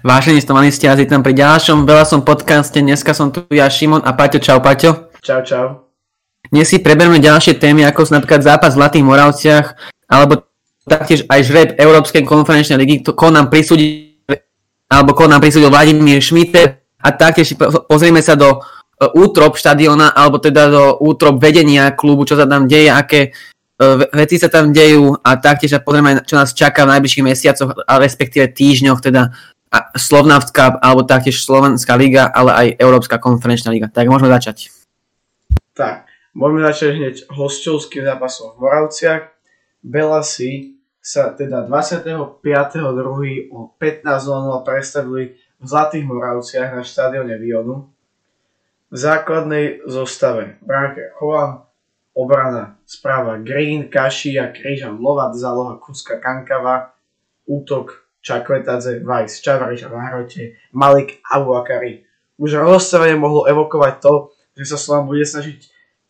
Vážení stomanisti, tam pri ďalšom veľa som podcaste. Dneska som tu ja, Šimon a Paťo. Čau, Paťo. Čau, čau. Dnes si preberme ďalšie témy, ako sú napríklad zápas v Zlatých Moravciach, alebo taktiež aj žreb Európskej konferenčnej ligy, koho nám prisúdi, alebo koho nám prisúdil Vladimír Šmiter a taktiež pozrieme sa do e, útrop štadiona, alebo teda do útrop vedenia klubu, čo sa tam deje, aké e, veci sa tam dejú a taktiež sa pozrieme, čo nás čaká v najbližších mesiacoch, a respektíve týždňoch, teda Slovnaft Cup, alebo taktiež Slovenská liga, ale aj Európska konferenčná liga. Tak môžeme začať. Tak, môžeme začať hneď hostovským zápasom v Moravciach. Belasi sa teda 25.2. o 15.00 predstavili v Zlatých Moravciach na štadióne Vionu. V základnej zostave bránke Juan, obrana správa Green, Kaši a Kryžan Lovat, záloha Kuska Kankava, útok Čakvetadze, Vajs, Čavariš a hrote, Malik Akari. Už rozstavenie mohlo evokovať to, že sa Slovan bude snažiť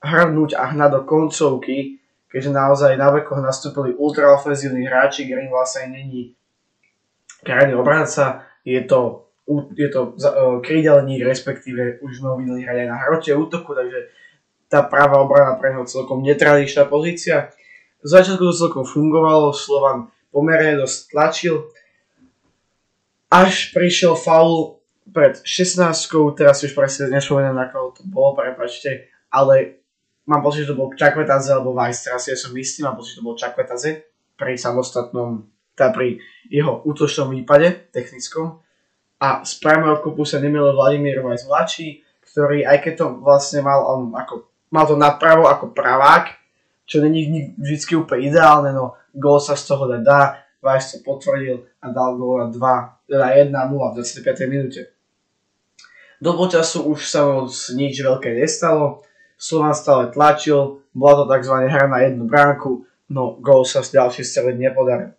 hrnúť a hnať do koncovky, keďže naozaj na vekoch nastúpili ultraofenzívni hráči, Green vlastne není krajný obranca, je to, je to uh, krídelník, respektíve už sme ho hrať aj na hrote útoku, takže tá práva obrana pre neho celkom netradičná pozícia. V začiatku to celkom fungovalo, Slovan pomerne dosť tlačil, až prišiel faul pred 16 teraz už presne nespomeniem, ako to bolo, prepačte, ale mám pocit, že to bol Čakvetaze alebo Vice, teraz ja som istý, mám pocit, že to bol Čakvetaze pri samostatnom, teda pri jeho útočnom výpade technickom. A z priamého kopu sa nemilo Vladimír Vajs mladší, ktorý aj keď to vlastne mal on ako, mal to napravo ako pravák, čo není vždy úplne ideálne, no gól sa z toho dá, Vajs to potvrdil a dal gól na 2 teda 1-0 v 25. minúte. Do počasu už sa moc nič veľké nestalo, Slovan stále tlačil, bola to tzv. hra na jednu bránku, no gol sa z ďalšej strely nepodaril.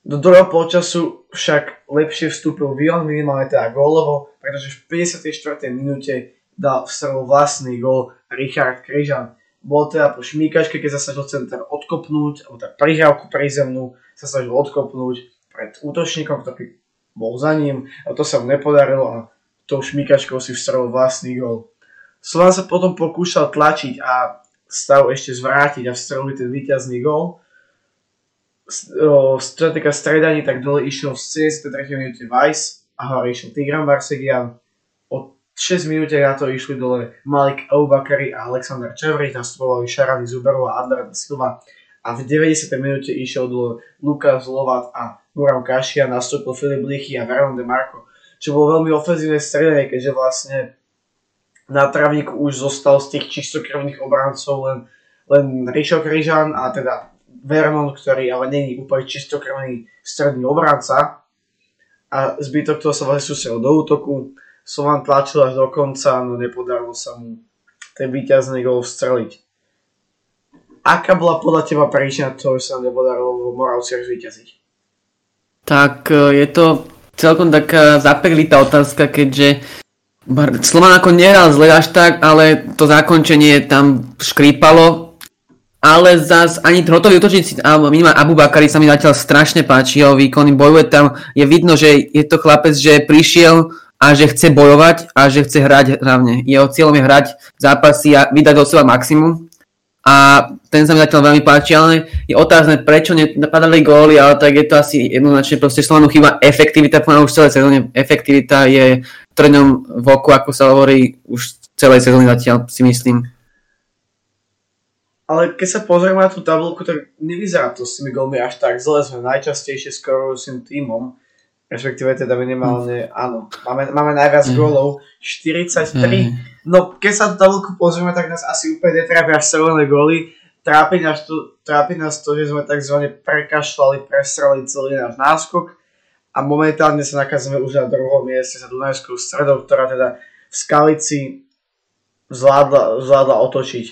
Do druhého počasu však lepšie vstúpil Vion minimálne teda gólovo, pretože v 54. minúte dal v strelu vlastný gól Richard Kryžan. Bol teda po šmíkačke, keď sa snažil center odkopnúť, alebo tak prihrávku prizemnú sa snažil odkopnúť pred útočníkom, ktorý bol za ním a to sa mu nepodarilo a tou šmíkačkou si vstrelil vlastný gol. Slovan sa potom pokúšal tlačiť a stav ešte zvrátiť a vstreliť ten víťazný gol. Čo sa týka stredaní, tak dole išiel v 73. minúte Weiss a hore išiel Tigran Varsegian. O 6 minúte na to išli dole Malik Aubakari a Alexander Čevrič, nastupovali Šarany Zuberov a André Silva a v 90. minúte išiel dole Lukas Lovat a Muram Kašia, nastúpil Filip Lichy a Vernon de Marco, čo bolo veľmi ofenzívne stredenie, keďže vlastne na travníku už zostal z tých čistokrvných obrancov len, len Rišo Kryžan a teda Vernon, ktorý ale není úplne čistokrvný stredný obranca a zbytok toho sa vlastne sústredil do útoku. Slovan tlačil až do konca, no nepodarilo sa mu ten víťazný gol vstreliť. Aká bola podľa teba príčina toho, že sa nepodarilo v Moravciach zvíťaziť? Tak e, je to celkom taká zapeklitá otázka, keďže Slovan ako nehral zle až tak, ale to zakončenie tam škrípalo. Ale zas ani hotový útočníci, alebo minimálne Abu Bakari sa mi zatiaľ strašne páči, jeho výkony bojuje tam, je vidno, že je to chlapec, že prišiel a že chce bojovať a že chce hrať hlavne. Jeho cieľom je hrať zápasy a vydať do seba maximum a ten sa mi zatiaľ veľmi páči, ale je otázne, prečo nepadali góly, ale tak je to asi jednoznačne proste Slovanu chýba efektivita, poviem už celé sezóne. Efektivita je trňom v oku, ako sa hovorí už celej sezóny zatiaľ, si myslím. Ale keď sa pozrieme na tú tabulku, tak nevyzerá to s tými gólmi až tak zle. Sme najčastejšie skorujúcim týmom respektíve teda minimálne, mm. áno, máme, máme najviac mm. gólov, 43. Mm. No keď sa tabulku pozrieme, tak nás asi úplne netrápia strelené góly. Trápi nás, to, trápi nás to, že sme tzv. prekašľali, prestrali celý náš náskok a momentálne sa nachádzame už na druhom mieste za Dunajskou stredou, ktorá teda v Skalici zvládla, zvládla otočiť.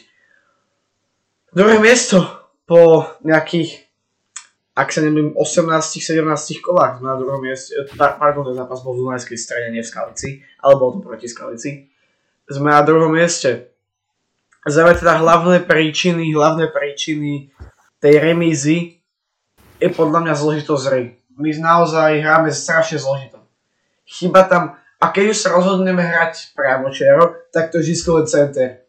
Druhé miesto po nejakých ak sa nemýlim, 18-17 kolách na druhom mieste, pardon, ten zápas bol v Dunajskej strede, nie v Skalici, ale bol to proti Skalici. Sme na druhom mieste. Zaujímavé teda hlavné príčiny, hlavné príčiny tej remízy je podľa mňa zložitosť hry. My naozaj hráme strašne zložito. chyba tam, a keď už sa rozhodneme hrať priamo čero, tak to je vždy center.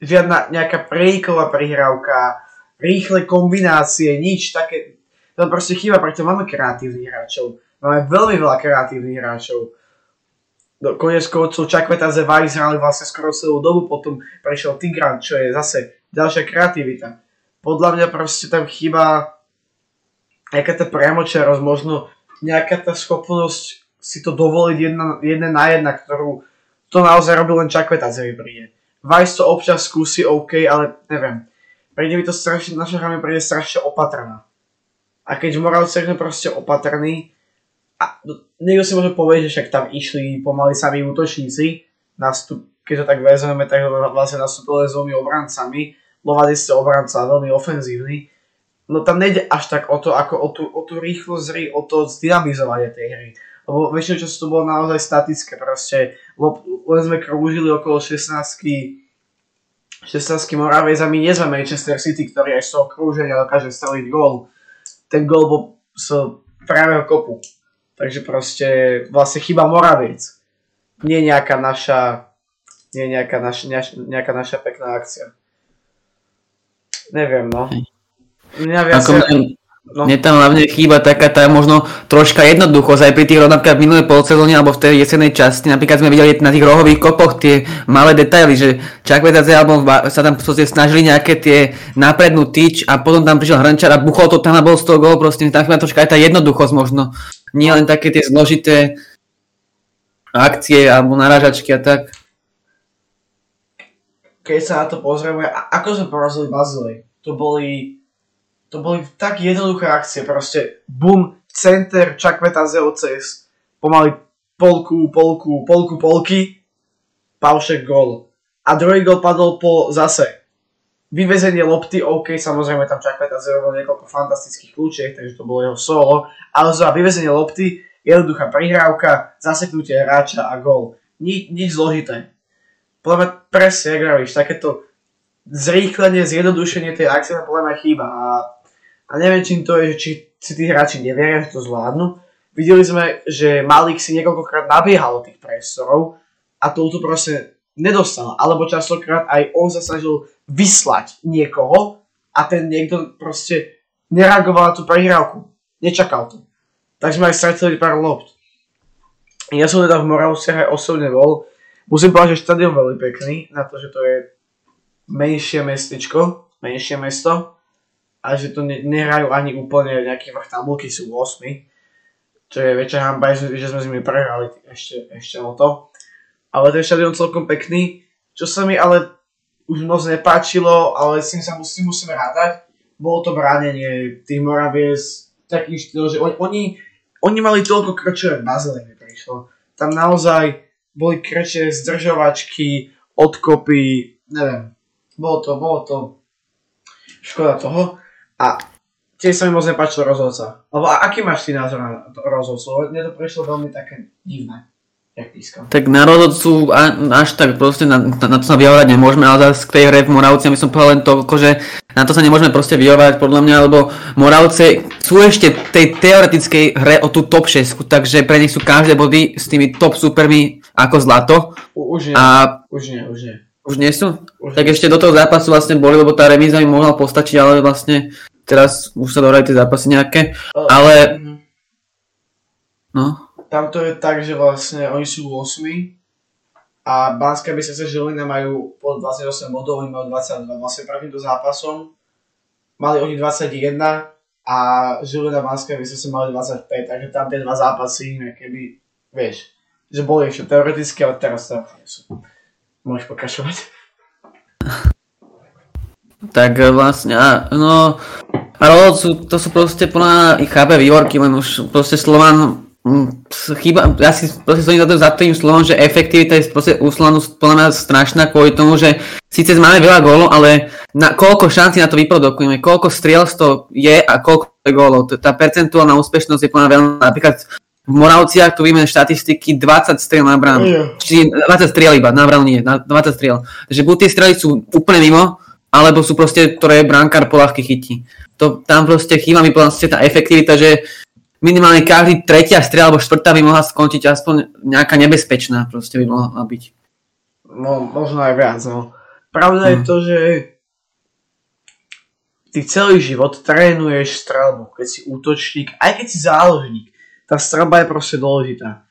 Žiadna nejaká prejková prihrávka, rýchle kombinácie, nič také. To proste chyba, preto máme kreatívnych hráčov. Máme veľmi veľa kreatívnych hráčov. Do konec koncov Čakveta ze Vajs hrali vlastne skoro celú dobu, potom prešiel Tigran, čo je zase ďalšia kreativita. Podľa mňa proste tam chýba nejaká tá priamočarosť, možno nejaká tá schopnosť si to dovoliť jedna, jedna na jedna, ktorú to naozaj robí len Čakveta z príde. Vice to občas skúsi OK, ale neviem. Príde mi to strašne, naša hra mi príde strašne opatrná. A keď v Moravce sme proste opatrný, a niekto si môže povedať, že však tam išli pomaly sami útočníci, nastup, keď to tak vezmeme, tak vlastne nastúpili s dvomi obrancami, Lovady ste obranca veľmi ofenzívny, no tam nejde až tak o to, ako o tú, o tú rýchlosť o to zdynamizovanie tej hry lebo väčšinou času to bolo naozaj statické, proste len sme krúžili okolo 16 16 Moraviec a my nie sme Manchester City, ktorý aj z toho krúženia dokáže streliť gól. Ten gól bol z pravého kopu. Takže proste vlastne chyba Moraviec. Nie nejaká naša nie nejaká, naš, nejaká naša pekná akcia. Neviem, no. Mňa viac... No. Mne tam hlavne chýba taká tá možno troška jednoduchosť aj pri tých napríklad minulé polsezóne alebo v tej jesenej časti. Napríklad sme videli na tých rohových kopoch tie malé detaily, že Čakvetadze alebo sa tam snažili nejaké tie naprednú tyč a potom tam prišiel Hrnčar a buchol to tam a bol z toho gol. Proste tam chýba troška aj tá jednoduchosť možno. Nie len také tie zložité akcie alebo naražačky a tak. Keď sa na to pozrieme, ako sme porazili Bazilej? To boli to boli tak jednoduché akcie, proste bum, center, čakveta ZOCS, pomaly polku, polku, polku, polky, Paušek gol. A druhý gol padol po zase vyvezenie lopty, OK, samozrejme tam Čakveta zeroval niekoľko fantastických kľúčiek, takže to bolo jeho solo, ale za vyvezenie lopty, jednoduchá prihrávka, zaseknutie hráča a gol. Ni, nič zložité. Podľa mňa presne, vravíš, takéto zrýchlenie, zjednodušenie tej akcie na podľa mňa chýba a a neviem, čím to je, či si tí hráči neveria, že to zvládnu. Videli sme, že Malik si niekoľkokrát nabiehal tých priestorov a to tu proste nedostal. Alebo častokrát aj on sa snažil vyslať niekoho a ten niekto proste nereagoval na tú prehrávku. Nečakal to. Tak sme aj stratili pár lopt. Ja som teda v Moravciach aj osobne bol. Musím povedať, že štadión veľmi pekný, na to, že to je menšie mestečko, menšie mesto a že to ne, nehrajú ani úplne nejaký vrch tabulky, sú 8. Čo je väčšia hamba, že, že sme s nimi prehrali ešte, ešte o to. Ale ten štadión celkom pekný, čo sa mi ale už moc nepáčilo, ale s tým sa musí, musíme rádať. Bolo to bránenie tých Moravies taký štýl, že on, oni, oni mali toľko krčové bazely, mi prišlo. Tam naozaj boli krče, zdržovačky, odkopy, neviem. Bolo to, bolo to škoda toho. A tiež sa mi moc nepáčil rozhodca. Lebo aký máš si názor na rozhodcu? Mne to prišlo veľmi také divné. Tak na rozhodcu až tak proste na, na, na to sa vyhovárať nemôžeme, ale zase k tej hre v Moravci, my som povedal len toľko, že na to sa nemôžeme proste vyhovárať podľa mňa, lebo Moravce sú ešte v tej teoretickej hre o tú top 6, takže pre nich sú každé body s tými top supermi ako zlato. Už nie, a... už nie, už nie. Už nie sú? Už tak nie. ešte do toho zápasu vlastne boli, lebo tá remíza mi mohla postačiť, ale vlastne teraz už sa dohrajú tie zápasy nejaké. Ale... No. Tam to je tak, že vlastne oni sú 8 a Banská Bystrica Žilina majú po 28 bodov, oni majú 22. Vlastne prvým do zápasom mali oni 21 a Žilina Banská Bystrica mali 25, takže tam tie dva zápasy, keby, vieš, že boli ešte teoreticky, ale teraz to nie sú. Môžeš pokračovať. Tak vlastne, no, ale sú, to sú proste plná chápe vývorky, len už proste Slovan mm, chýba, ja si proste stojím za, za tým slovom, že efektivita je proste u Slovanu mňa strašná kvôli tomu, že síce máme veľa gólov, ale na, koľko šancí na to vyprodukujeme, koľko striel to je a koľko je gólov. Tá percentuálna úspešnosť je plná veľmi, napríklad v Moravciach tu vidíme štatistiky 20 striel na bránu. Yeah. Čiže 20 striel iba, na bránu nie, 20 striel. Takže buď tie strely sú úplne mimo, alebo sú proste, ktoré brankár poľahky chytí. To, tam proste chýba mi proste tá efektivita, že minimálne každý tretia strela alebo štvrtá by mohla skončiť aspoň nejaká nebezpečná, proste by mohla byť. No, možno aj viac, no. Pravda hmm. je mhm. to, že ty celý život trénuješ strelbu, keď si útočník, aj keď si záložník. Tá strelba je proste dôležitá.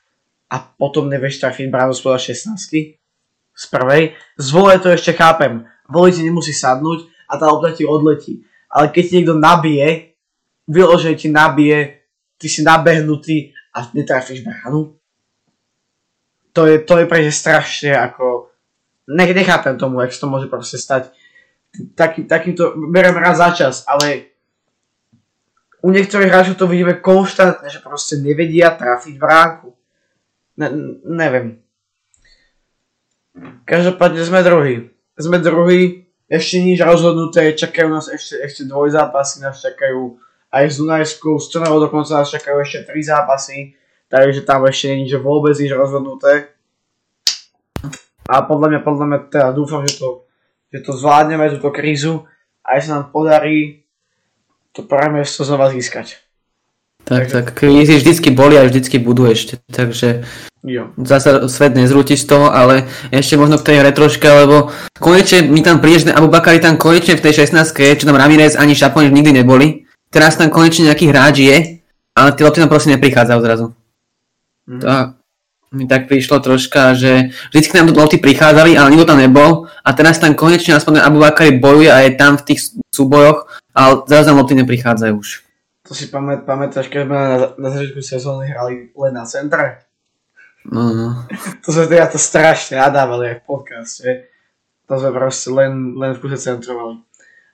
A potom nevieš trafiť bránu spoda 16 z prvej. Z vole to ešte chápem. Voli ti nemusí sadnúť a tá lopta ti odletí. Ale keď ti niekto nabije, vyložene ti nabije, ty si nabehnutý a netrafíš bránu, to je, to je pre strašne ako... Nech, nechápem tomu, jak to môže proste stať taký, takýmto, berem raz za čas, ale u niektorých hráčov to vidíme konštantne, že proste nevedia trafiť bránku. Ne, neviem. Každopádne sme druhí. Sme druhí, ešte nič rozhodnuté, čakajú nás ešte, ešte dvoj zápasy, nás čakajú aj z Dunajsku, z Trnavou dokonca nás čakajú ešte tri zápasy, takže tam ešte nie je vôbec nič rozhodnuté. A podľa mňa, podľa mňa teda dúfam, že to že to zvládneme, túto krízu a aj sa nám podarí to prvé miesto znova získať. Tak, takže... tak, krízy vždycky boli a vždycky budú ešte, takže jo. zase svet nezrúti z toho, ale ešte možno k tej hre troška, lebo konečne mi tam príde, že Abu Bakari tam konečne v tej 16 čo tam Ramirez ani Šaponič nikdy neboli. Teraz tam konečne nejaký hráč je, ale tie lopty tam proste neprichádzajú zrazu. Mm. To, mi tak prišlo troška, že vždy k nám lopty prichádzali, ale nikto tam nebol a teraz tam konečne aspoň Abu Bakari bojuje a je tam v tých súbojoch, ale zrazu tam lopty neprichádzajú už. To si pamät, pamätáš, keď sme na, na začiatku sezóny hrali len na centre? No, no. to sme teda to strašne nadávali aj v podcaste. To sme proste len, len v kuse centrovali.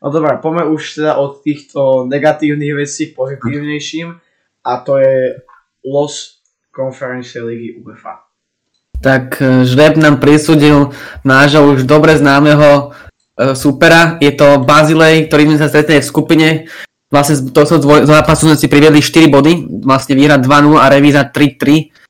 No dobré, poďme už teda od týchto negatívnych vecí k pozitívnejším a to je los konferenčnej ligy UEFA. Tak e, Žreb nám prisúdil nášho už dobre známeho e, supera, je to Bazilej, ktorý sme sa stretli v skupine. Vlastne to som zápasu sme si priviedli 4 body, vlastne výhra 2-0 a revíza 3-3.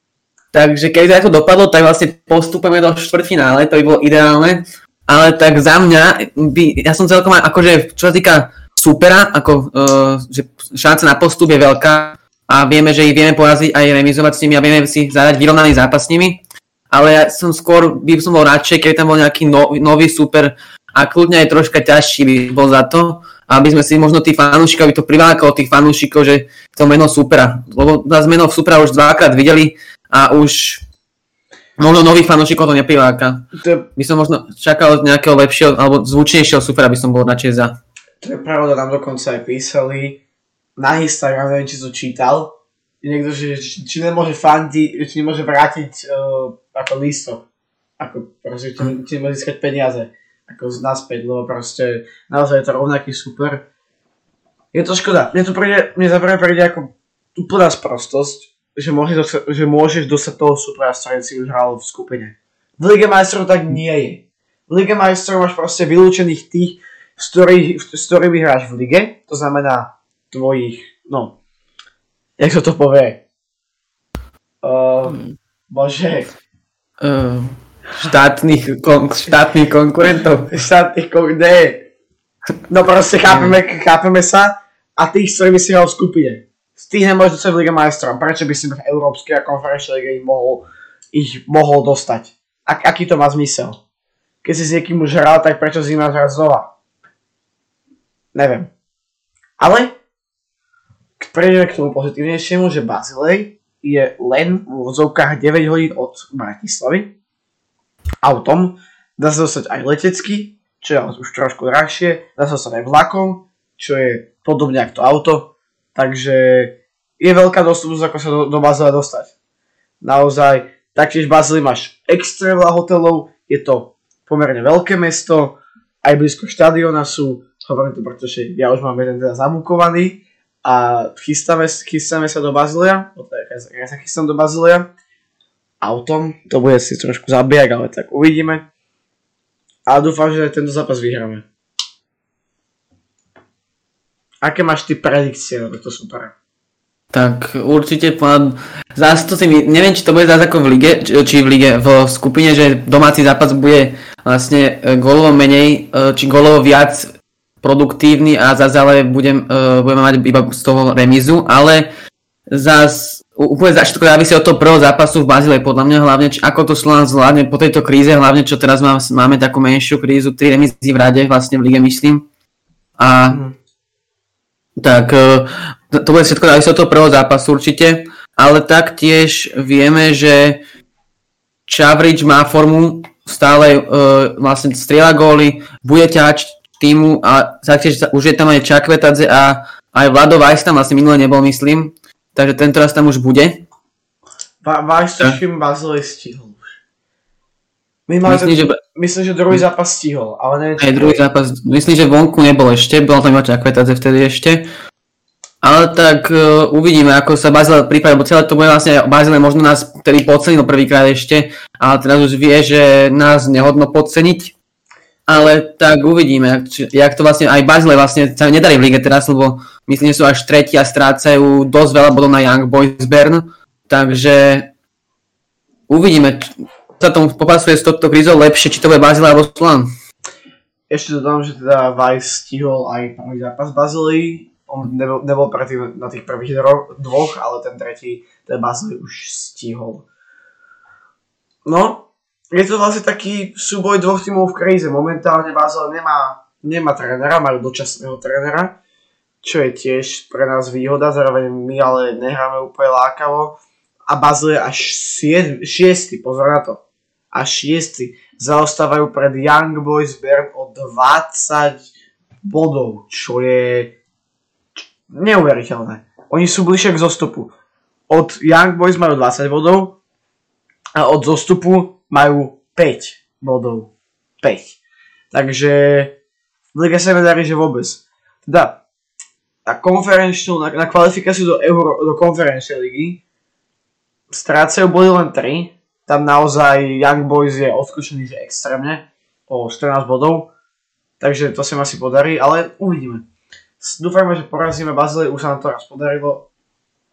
Takže keď to dopadlo, tak vlastne postupujeme do štvrtfinále, to by bolo ideálne. Ale tak za mňa, by, ja som celkom akože, čo sa týka supera, ako, uh, že šanca na postup je veľká, a vieme, že ich vieme poraziť aj remizovať s nimi a vieme si zadať vyrovnaný zápas s nimi. Ale ja som skôr, by som bol radšej, keď tam bol nejaký no, nový super a kľudne aj troška ťažší by bol za to, aby sme si možno tí fanúšikov, aby to privákalo tých fanúšikov, že to meno supera. Lebo nás meno supera už dvakrát videli a už možno nových fanúšikov to nepriváka. To... By som možno čakal nejakého lepšieho alebo zvučnejšieho supera, by som bol radšej za. To je pravda, nám dokonca aj písali, na Instagram, neviem, či to čítal, niekto, že či, či nemôže fandi, či nemôže vrátiť uh, ako lístok. Ako proste, či, či nemôže získať peniaze. Ako naspäť, lebo proste naozaj je to rovnaký super. Je to škoda. Mne to príde, mne za prvé príde ako úplná sprostosť, že môžeš, dostať, že môžeš dostať toho supera, s ktorým si už hral v skupine. V Lige majstrov tak nie je. V Lige majstrov máš proste vylúčených tých, s, ktorých, s ktorými hráš v lige, to znamená tvojich, no, jak sa to povie? Uh, bože. Uh, štátnych, kon, štátnych konkurentov. Štátnych konkurentov, No proste chápeme, chápeme sa a tých, s ktorými si hral v skupine. Nemôžeš dostať v Liga majstrov. Prečo by si v Európskej a konferenčnej lige ich mohol, ich mohol dostať? Ak, aký to má zmysel? Keď si s niekým už hral, tak prečo si máš hrať znova? Neviem. Ale prejdeme k tomu pozitívnejšiemu, že Bazilej je len v vozovkách 9 hodín od Bratislavy autom, dá sa dostať aj letecky, čo je už trošku drahšie, dá sa dostať aj vlakom, čo je podobne ako to auto, takže je veľká dostupnosť, ako sa do, do Bazile dostať. Naozaj, taktiež v Bazile máš extra veľa hotelov, je to pomerne veľké mesto, aj blízko štadiona sú, hovorím to, pretože ja už mám jeden teda zamúkovaný, a chystáme, chystáme sa do Bazilea, ja sa chystám do Bazilea autom, to bude si trošku zabijak, ale tak uvidíme. A dúfam, že tento zápas vyhráme. Aké máš ty predikcie na toto super? Tak určite plán, zase to si, neviem či to bude zase ako v lige, či v lige, v skupine, že domáci zápas bude vlastne golovo menej, či golovo viac produktívny a zase ale budem, uh, budeme mať iba z toho remizu, ale zás úplne za všetko závisí od toho prvého zápasu v Bazile, podľa mňa hlavne, či, ako to Slovan zvládne po tejto kríze, hlavne čo teraz má, máme takú menšiu krízu, tri remízy v rade vlastne v lige myslím. A mm. Tak e, to bude všetko závisí od toho prvého zápasu určite, ale taktiež vieme, že Čavrič má formu, stále uh, vlastne strieľa góly, bude ťahať týmu a taktiež už je tam aj Čakvetadze a aj Vlado Vajs tam vlastne minule nebol, myslím. Takže tento raz tam už bude. Vajs tuším Bazilej stihol už. myslím, že... myslím, že druhý zápas stihol, ale neviem. Aj druhý zápas, myslím, že vonku nebol ešte, bol tam iba Čakvetadze vtedy ešte. Ale tak uh, uvidíme, ako sa Bazile pripraví, lebo celé to bude vlastne Bazile možno nás vtedy podcenil prvýkrát ešte, ale teraz už vie, že nás nehodno podceniť ale tak uvidíme, jak to vlastne aj Bazile vlastne sa nedarí v lige teraz, lebo myslím, že sú až tretí a strácajú dosť veľa bodov na Young Boys Bern, takže uvidíme, sa tomu popasuje s touto krízou lepšie, či to bude Bazile alebo Slovan. Ešte dodám, že teda Vice stihol aj prvý zápas Bazily, on nebol, nebol predtým na tých prvých dvoch, ale ten tretí, ten Bazily už stihol. No, je to vlastne taký súboj dvoch tímov v kríze. Momentálne Basel nemá, nemá trénera, majú dočasného trénera, čo je tiež pre nás výhoda, zároveň my ale nehráme úplne lákavo. A Basel je až šiestý, pozor na to, až šiestý. Zaostávajú pred Young Boys Bern o 20 bodov, čo je neuveriteľné. Oni sú bližšie k zostupu. Od Young Boys majú 20 bodov a od zostupu majú 5 bodov. 5. Takže v sa nedarí, že vôbec. Teda, na konferenčnú, na, na kvalifikáciu do, Euro, do konferenčnej ligy strácajú boli len 3. Tam naozaj Young Boys je odskúšený, že extrémne o 14 bodov. Takže to sa asi podarí, ale uvidíme. Dúfajme, že porazíme Bazilej, už sa nám to raz podarilo.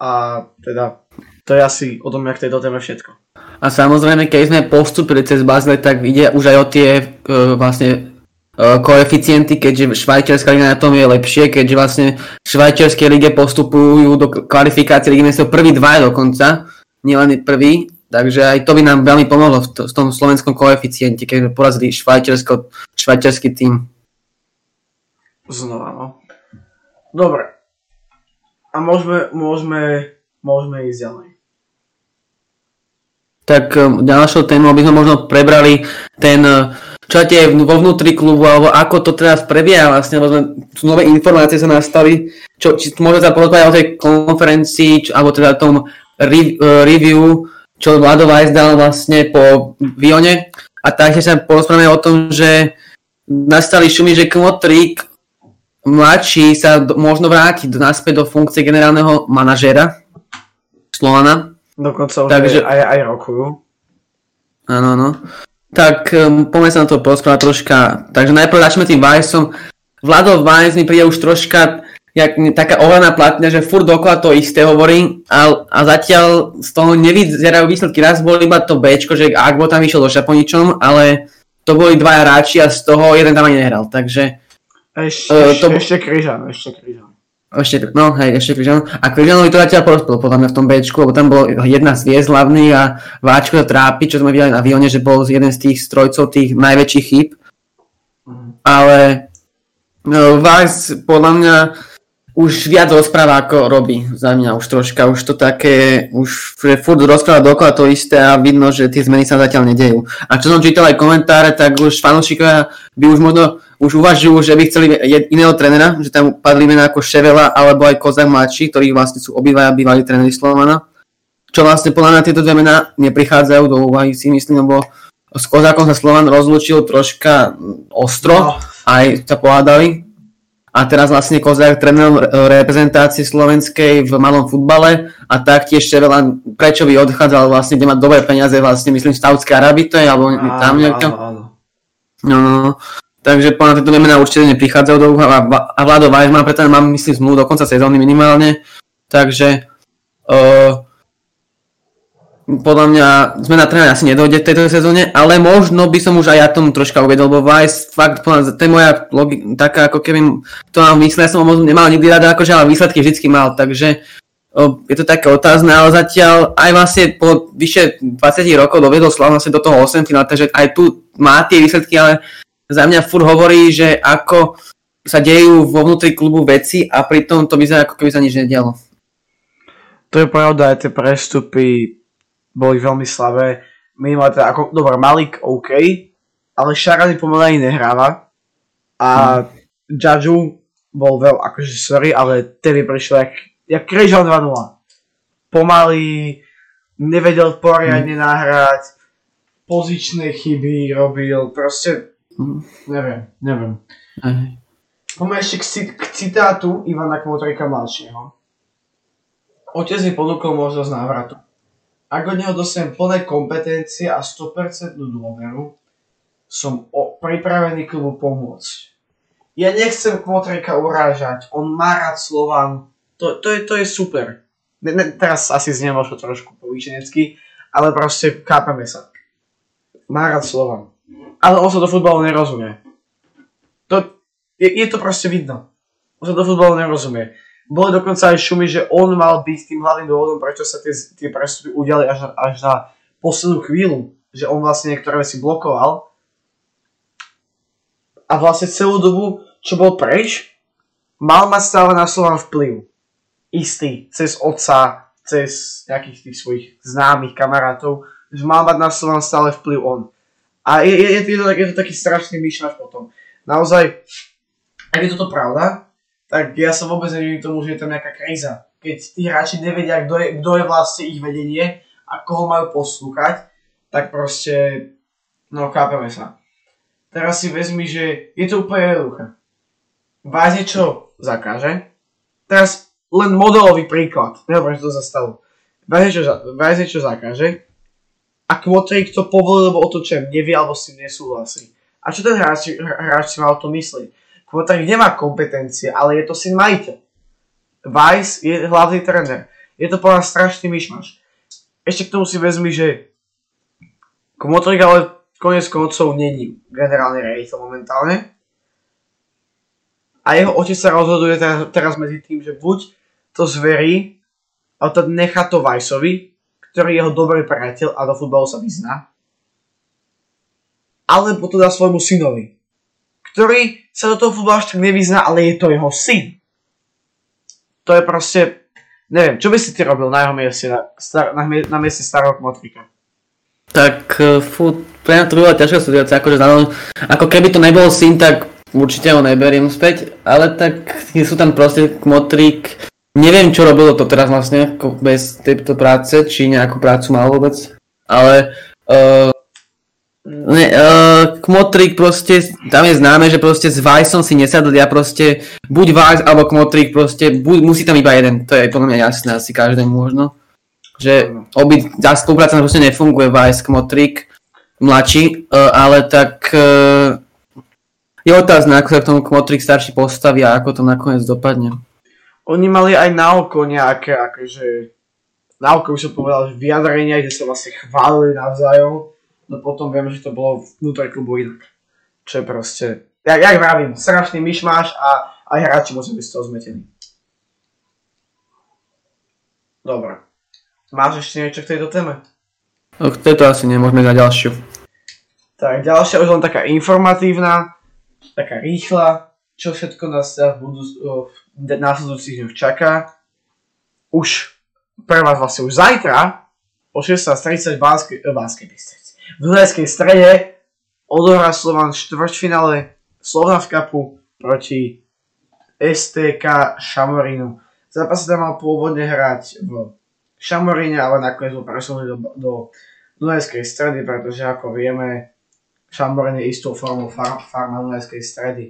A teda, to je asi o tom, jak tejto téme všetko. A samozrejme, keď sme postupili cez Bazle, tak ide už aj o tie uh, vlastne uh, koeficienty, keďže švajčiarská liga na tom je lepšie, keďže vlastne v lige postupujú do kvalifikácie ligy miesto prvý dva dokonca, nielen prvý, takže aj to by nám veľmi pomohlo v, to, v tom slovenskom koeficiente, keď sme porazili švajčiarsky tým. Znova, no. Dobre. A môžeme, môžeme, môžeme ísť ďalej tak ďalšou témou by sme možno prebrali ten, uh, čo tie vo vnútri klubu, alebo ako to teraz prebieha vlastne, lebo sme, nové informácie sa nastali, čo, či môže sa porozprávať o tej konferencii, čo, alebo teda tom re, review, čo Vlado Weiss dal vlastne po Vione. A takže sa porozprávame o tom, že nastali šumy, že Knotrík mladší sa do, možno vráti do, naspäť do funkcie generálneho manažéra Slovana Dokonca už Takže... aj, aj rokujú. Áno, áno. Tak um, poďme sa na to porozprávať troška. Takže najprv začneme tým Vajsom. Vlado Vajs mi príde už troška jak, taká ohľadná platňa, že furt dokola to isté hovorí a, a zatiaľ z toho nevyzerajú výsledky. Raz bol iba to B, že Agbo tam išiel do Šaponičom, ale to boli dvaja hráči a z toho jeden tam ani nehral, takže... Ešte, uh, to... ešte Kryžan, ešte Kryžan. Ešte, no hej, ešte Križan. A Križanovi to zatiaľ prospel podľa mňa v tom Bčku, lebo tam bol jedna z hviezd hlavný a Váčko to trápi, čo sme videli na Vione, že bol jeden z tých strojcov tých najväčších chýb. Mm. Ale no, Vás podľa mňa už viac rozpráva ako robí za mňa už troška, už to také, už že furt rozpráva dokola to isté a vidno, že tie zmeny sa zatiaľ nedejú. A čo som čítal aj komentáre, tak už fanúšikovia by už možno už uvažujú, že by chceli iného trenera, že tam padli mená ako Ševela alebo aj Kozak mladší, ktorí vlastne sú obidvaja bývalí tréneri Slovana. Čo vlastne podľa mňa tieto dve mená neprichádzajú do úvahy, si myslím, lebo s Kozákom sa Slovan rozlúčil troška ostro, no. aj sa pohádali, a teraz vlastne Kozák trénerom reprezentácie slovenskej v malom futbale a taktiež Ševela, prečo by odchádzal vlastne, kde má dobré peniaze, vlastne myslím v Saudskej Arabii to je, alebo áno, tam nejaká. No, no, no, takže podľa tieto mená určite neprichádzajú do úha. A Vlado Vajs má preto mám myslím zmluvu do konca sezóny minimálne, takže uh, podľa mňa zmena trénera asi nedojde v tejto sezóne, ale možno by som už aj ja tomu troška uvedol, lebo Vice fakt, podľa, to je moja logika, taká ako keby to mám mysle, ja som ho nemal nikdy rada, akože ale výsledky vždycky mal, takže je to také otázne, ale zatiaľ aj vlastne po vyše 20 rokov dovedol Slav vlastne do toho 8 finále, takže aj tu má tie výsledky, ale za mňa furt hovorí, že ako sa dejú vo vnútri klubu veci a pritom to vyzerá ako keby sa nič nedialo. To je pravda, aj tie prestupy boli veľmi slabé. Minimálne teda ako, dobré, Malik OK, ale Šarany pomaly nehráva. A hmm. Judge bol veľ, akože sorry, ale tedy prišiel jak jak Krejžal 2-0. Pomaly, nevedel poriadne mm. nahrať, pozičné chyby robil, proste, mm. neviem, neviem. Mm. Poďme ešte k, k citátu Ivana Kmotrika mladšieho. Otec mi ponúkol možnosť návratu. Ak od neho dostanem plné kompetencie a 100% dôveru, som o, pripravený klubu pomôcť. Ja nechcem Kmotrika urážať, on má rád Slovan, to, to, je, to je super. Ne, ne, teraz asi zniem možno trošku povýšenecky, ale proste kápeme sa. Má rád Slovan. Ale on sa do futbalu nerozumie. To, je, je to proste vidno. On sa do futbalu nerozumie. Boli dokonca aj šumy, že on mal byť tým hlavným dôvodom, prečo sa tie, tie prestupy udiali až na, až na poslednú chvíľu. Že on vlastne niektoré veci blokoval. A vlastne celú dobu, čo bol preč, mal mať stále na Slovan vplyv istý cez otca, cez nejakých tých svojich známych kamarátov, že mal mať na Slovan stále vplyv on. A je, je, je, to, je to taký strašný myšľač potom. Naozaj, ak je toto pravda, tak ja sa vôbec neviem tomu, že je tam nejaká kríza. Keď tí hráči nevedia, kto je, kto je vlastne ich vedenie a koho majú poslúchať, tak proste, no chápeme sa. Teraz si vezmi, že je to úplne jednoduché. Vás niečo zakáže, teraz len modelový príklad. Nehovorím, že to sa stalo. Vás niečo zakáže a Kvotrik to povolil, lebo o to čo nevie alebo s tým nesúhlasí. A čo ten hráč, hráč si má o to myslieť? Kvotrik nemá kompetencie, ale je to syn majiteľ. Weiss je hlavný tréner. Je to podľa strašný myšmaš. Ešte k tomu si vezmi, že Kmotrik ale konec koncov není generálny rejiteľ momentálne. A jeho otec sa rozhoduje teraz, teraz medzi tým, že buď to zverí a to nechá to Vajsovi, ktorý je jeho dobrý priateľ a do futbalu sa vyzná. Alebo to dá svojmu synovi, ktorý sa do toho futbalu až tak nevyzná, ale je to jeho syn. To je proste, neviem, čo by si ty robil na jeho mieste, na, star, na, na mieste starého kmotrika? Tak, uh, fú, pre mňa to bola ťažká situácia, akože ako keby to nebol syn, tak určite ho neberiem späť, ale tak sú tam proste kmotrík, Neviem, čo robilo to teraz vlastne bez tejto práce, či nejakú prácu mal vôbec, ale uh, ne, uh, Kmotrik proste, tam je známe, že proste s Vajsom si nesadlia proste, buď Vajs alebo Kmotrik proste, buď, musí tam iba jeden, to je podľa mňa jasné asi každému možno. Že obi, tá spolupráca proste nefunguje Vajs, Kmotrik, mladší, uh, ale tak uh, je otázne, ako sa k tomu Kmotrik starší postaví a ako to nakoniec dopadne. Oni mali aj na oko nejaké, akože, na oko už som povedal, vyjadrenia, kde sa vlastne chválili navzájom, no potom viem, že to bolo vnútri klubu inak. Čo je proste, jak, jak vravím, strašný myšmáš a aj hráči môžu byť z toho zmetení. Dobre. Máš ešte niečo k tejto téme? No, k tejto asi nemôžeme na ďalšiu. Tak, ďalšia už len taká informatívna, taká rýchla, čo všetko nás v, budú, v následujúcich dňoch čaká. Už pre vás vlastne už zajtra o 16.30 v Banskej, Banskej v Dunajskej strede odohrá Slovan štvrťfinále Slovna v Kapu proti STK Šamorínu. Zápas sa mal pôvodne hrať v Šamoríne, ale nakoniec bol presunutý do, do Dunajskej stredy, pretože ako vieme, Šamorín je istou formou far, farma Dunajskej stredy.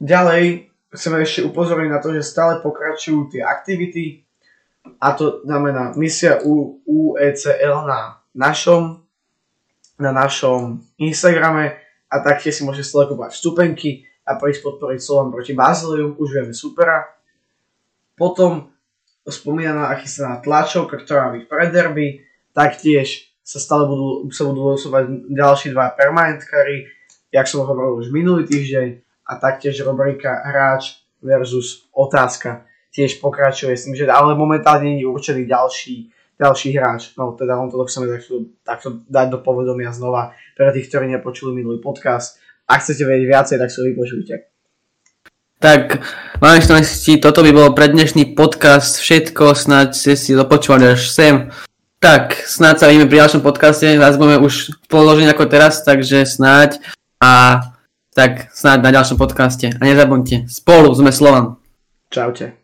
Ďalej chceme ešte upozorniť na to, že stále pokračujú tie aktivity a to znamená misia U, UECL na našom, na našom Instagrame a taktiež si môžete stále kúpať vstupenky a prísť podporiť Slovan proti Baziliu, už vieme supera. Potom spomínaná a chystaná tlačovka, ktorá má byť pre derby, taktiež sa stále budú, sa budú losovať ďalší dva permanentkári, jak som hovoril už minulý týždeň, a taktiež rubrika hráč versus otázka. tiež pokračuje s tým, že ale momentálne je určený ďalší, ďalší hráč. No teda on to chceme takto, takto dať do povedomia znova pre tých, ktorí nepočuli minulý podcast. Ak chcete vedieť viacej, tak si vypočujte. Tak, vážne študenti, toto by bol pre dnešný podcast všetko, snáď ste si dopočúvali až sem. Tak, snáď sa vidíme pri ďalšom podcaste, nás budeme už položení ako teraz, takže snáď a tak snáď na ďalšom podcaste. A nezabudnite, spolu sme Slovan. Čaute.